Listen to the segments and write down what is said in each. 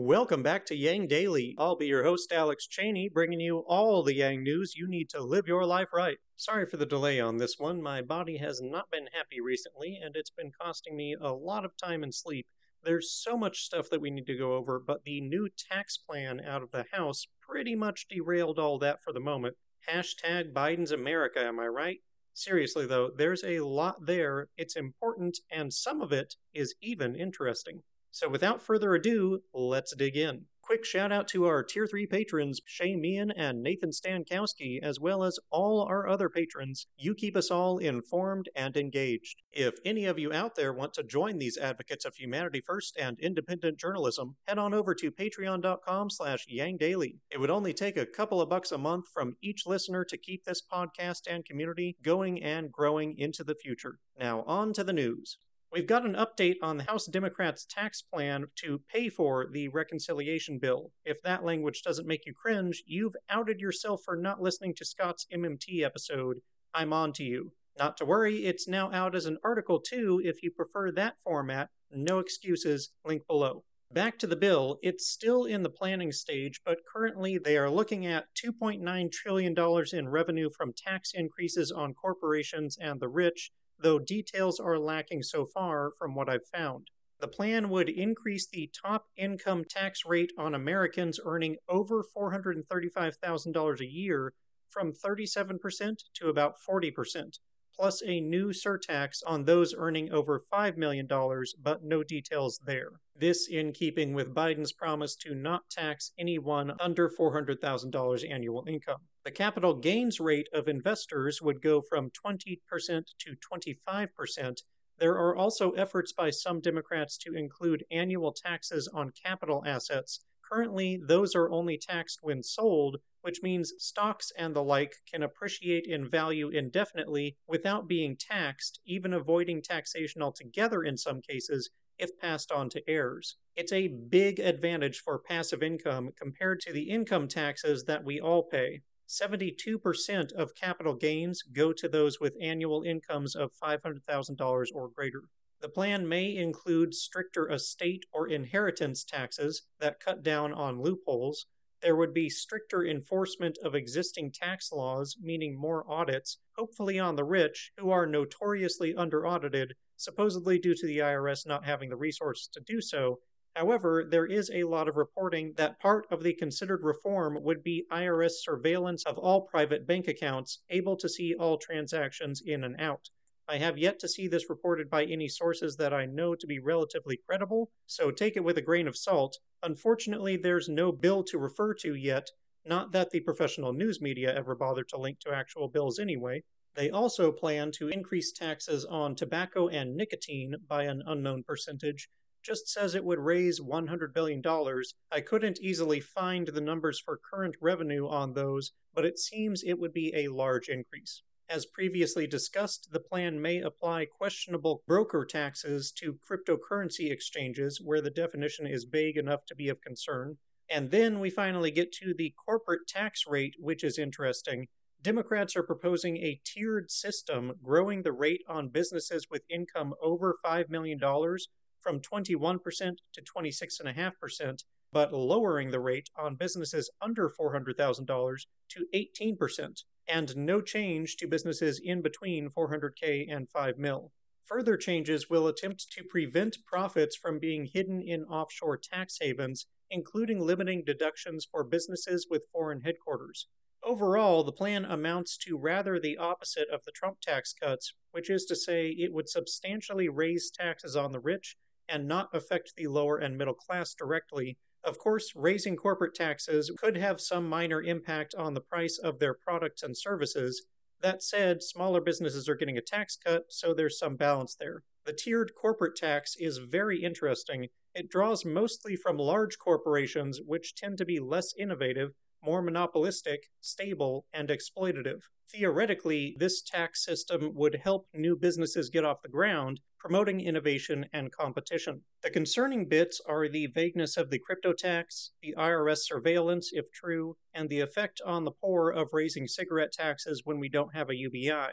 Welcome back to Yang Daily. I'll be your host, Alex Cheney, bringing you all the Yang news you need to live your life right. Sorry for the delay on this one. My body has not been happy recently, and it's been costing me a lot of time and sleep. There's so much stuff that we need to go over, but the new tax plan out of the House pretty much derailed all that for the moment. Hashtag Biden's America, am I right? Seriously, though, there's a lot there. It's important, and some of it is even interesting. So, without further ado, let's dig in. Quick shout out to our Tier 3 patrons, Shay Meehan and Nathan Stankowski, as well as all our other patrons. You keep us all informed and engaged. If any of you out there want to join these advocates of humanity first and independent journalism, head on over to patreon.com slash yangdaily. It would only take a couple of bucks a month from each listener to keep this podcast and community going and growing into the future. Now on to the news. We've got an update on the House Democrats' tax plan to pay for the reconciliation bill. If that language doesn't make you cringe, you've outed yourself for not listening to Scott's MMT episode. I'm on to you. Not to worry, it's now out as an article too if you prefer that format. No excuses, link below. Back to the bill, it's still in the planning stage, but currently they are looking at $2.9 trillion in revenue from tax increases on corporations and the rich, though details are lacking so far from what I've found. The plan would increase the top income tax rate on Americans earning over $435,000 a year from 37% to about 40%, plus a new surtax on those earning over $5 million, but no details there. This in keeping with Biden's promise to not tax anyone under $400,000 annual income. The capital gains rate of investors would go from 20% to 25%. There are also efforts by some Democrats to include annual taxes on capital assets. Currently, those are only taxed when sold, which means stocks and the like can appreciate in value indefinitely without being taxed, even avoiding taxation altogether in some cases if passed on to heirs. It's a big advantage for passive income compared to the income taxes that we all pay. 72% of capital gains go to those with annual incomes of $500,000 or greater. The plan may include stricter estate or inheritance taxes that cut down on loopholes, there would be stricter enforcement of existing tax laws, meaning more audits, hopefully on the rich, who are notoriously under audited, supposedly due to the IRS not having the resources to do so. However, there is a lot of reporting that part of the considered reform would be IRS surveillance of all private bank accounts, able to see all transactions in and out. I have yet to see this reported by any sources that I know to be relatively credible, so take it with a grain of salt. Unfortunately, there's no bill to refer to yet, not that the professional news media ever bothered to link to actual bills anyway. They also plan to increase taxes on tobacco and nicotine by an unknown percentage. Just says it would raise $100 billion. I couldn't easily find the numbers for current revenue on those, but it seems it would be a large increase. As previously discussed, the plan may apply questionable broker taxes to cryptocurrency exchanges where the definition is vague enough to be of concern. And then we finally get to the corporate tax rate, which is interesting. Democrats are proposing a tiered system, growing the rate on businesses with income over $5 million from 21% to 26.5%, but lowering the rate on businesses under $400,000 to 18% and no change to businesses in between 400k and 5 mil. Further changes will attempt to prevent profits from being hidden in offshore tax havens, including limiting deductions for businesses with foreign headquarters. Overall, the plan amounts to rather the opposite of the Trump tax cuts, which is to say, it would substantially raise taxes on the rich and not affect the lower and middle class directly, of course, raising corporate taxes could have some minor impact on the price of their products and services. That said, smaller businesses are getting a tax cut, so there's some balance there. The tiered corporate tax is very interesting. It draws mostly from large corporations, which tend to be less innovative more monopolistic, stable, and exploitative. Theoretically, this tax system would help new businesses get off the ground, promoting innovation and competition. The concerning bits are the vagueness of the crypto tax, the IRS surveillance, if true, and the effect on the poor of raising cigarette taxes when we don't have a UBI.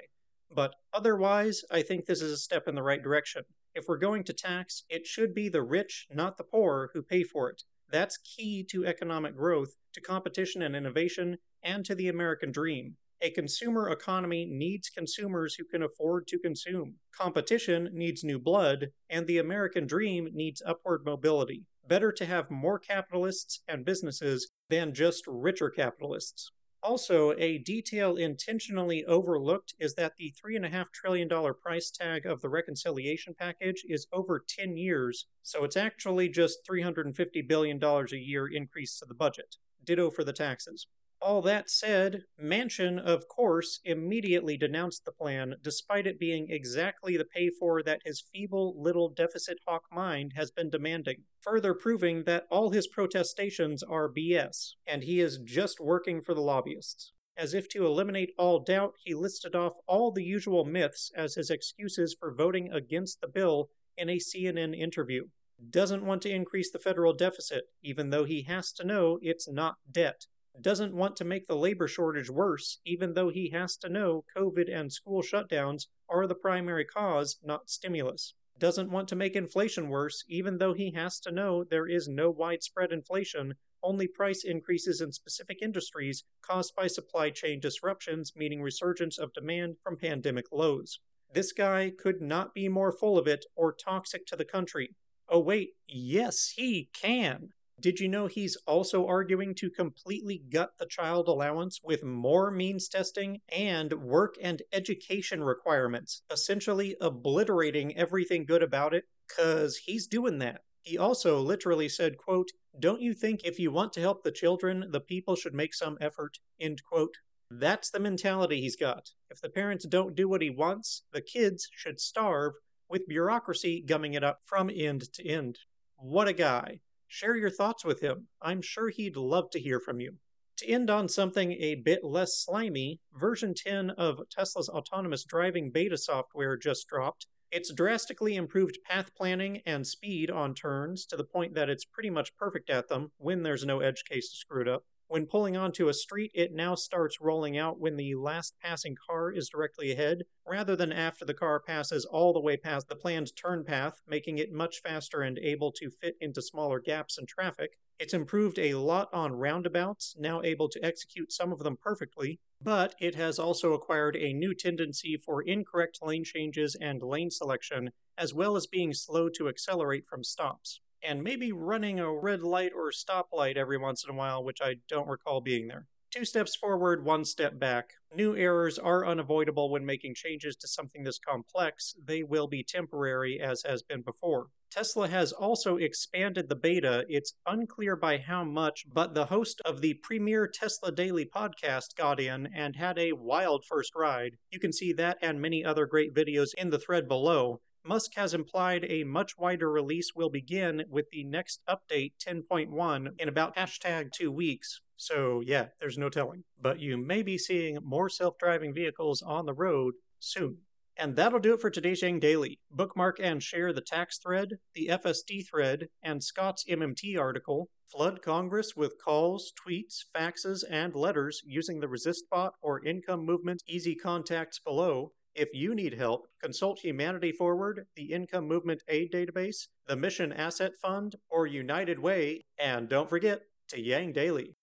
But otherwise, I think this is a step in the right direction. If we're going to tax, it should be the rich, not the poor, who pay for it. That's key to economic growth, to competition and innovation, and to the American dream. A consumer economy needs consumers who can afford to consume. Competition needs new blood, and the American dream needs upward mobility. Better to have more capitalists and businesses than just richer capitalists. Also, a detail intentionally overlooked is that the $3.5 trillion price tag of the reconciliation package is over 10 years, so it's actually just $350 billion a year increase to the budget. Ditto for the taxes. All that said, Manchin, of course, immediately denounced the plan, despite it being exactly the pay for that his feeble little deficit hawk mind has been demanding, further proving that all his protestations are BS, and he is just working for the lobbyists. As if to eliminate all doubt, he listed off all the usual myths as his excuses for voting against the bill in a CNN interview. Doesn't want to increase the federal deficit, even though he has to know it's not debt doesn't want to make the labor shortage worse, even though he has to know COVID and school shutdowns are the primary cause, not stimulus. Doesn't want to make inflation worse, even though he has to know there is no widespread inflation, only price increases in specific industries caused by supply chain disruptions, meaning resurgence of demand from pandemic lows. This guy could not be more full of it or toxic to the country. Oh, wait, yes, he can. Did you know he's also arguing to completely gut the child allowance with more means testing and work and education requirements, essentially obliterating everything good about it? Cause he's doing that. He also literally said, quote, Don't you think if you want to help the children, the people should make some effort? End quote. That's the mentality he's got. If the parents don't do what he wants, the kids should starve, with bureaucracy gumming it up from end to end. What a guy. Share your thoughts with him. I'm sure he'd love to hear from you. To end on something a bit less slimy, version 10 of Tesla's autonomous driving beta software just dropped. It's drastically improved path planning and speed on turns to the point that it's pretty much perfect at them when there's no edge case to screw it up. When pulling onto a street, it now starts rolling out when the last passing car is directly ahead, rather than after the car passes all the way past the planned turn path, making it much faster and able to fit into smaller gaps in traffic. It's improved a lot on roundabouts, now able to execute some of them perfectly, but it has also acquired a new tendency for incorrect lane changes and lane selection, as well as being slow to accelerate from stops and maybe running a red light or stoplight every once in a while, which I don't recall being there. Two steps forward, one step back. New errors are unavoidable when making changes to something this complex. They will be temporary, as has been before. Tesla has also expanded the beta. It's unclear by how much, but the host of the premier Tesla Daily podcast got in and had a wild first ride. You can see that and many other great videos in the thread below. Musk has implied a much wider release will begin with the next update 10.1 in about hashtag two weeks. So, yeah, there's no telling. But you may be seeing more self driving vehicles on the road soon. And that'll do it for today's Yang Daily. Bookmark and share the tax thread, the FSD thread, and Scott's MMT article. Flood Congress with calls, tweets, faxes, and letters using the ResistBot or Income Movement easy contacts below. If you need help, consult Humanity Forward, the Income Movement Aid Database, the Mission Asset Fund, or United Way, and don't forget to Yang Daily.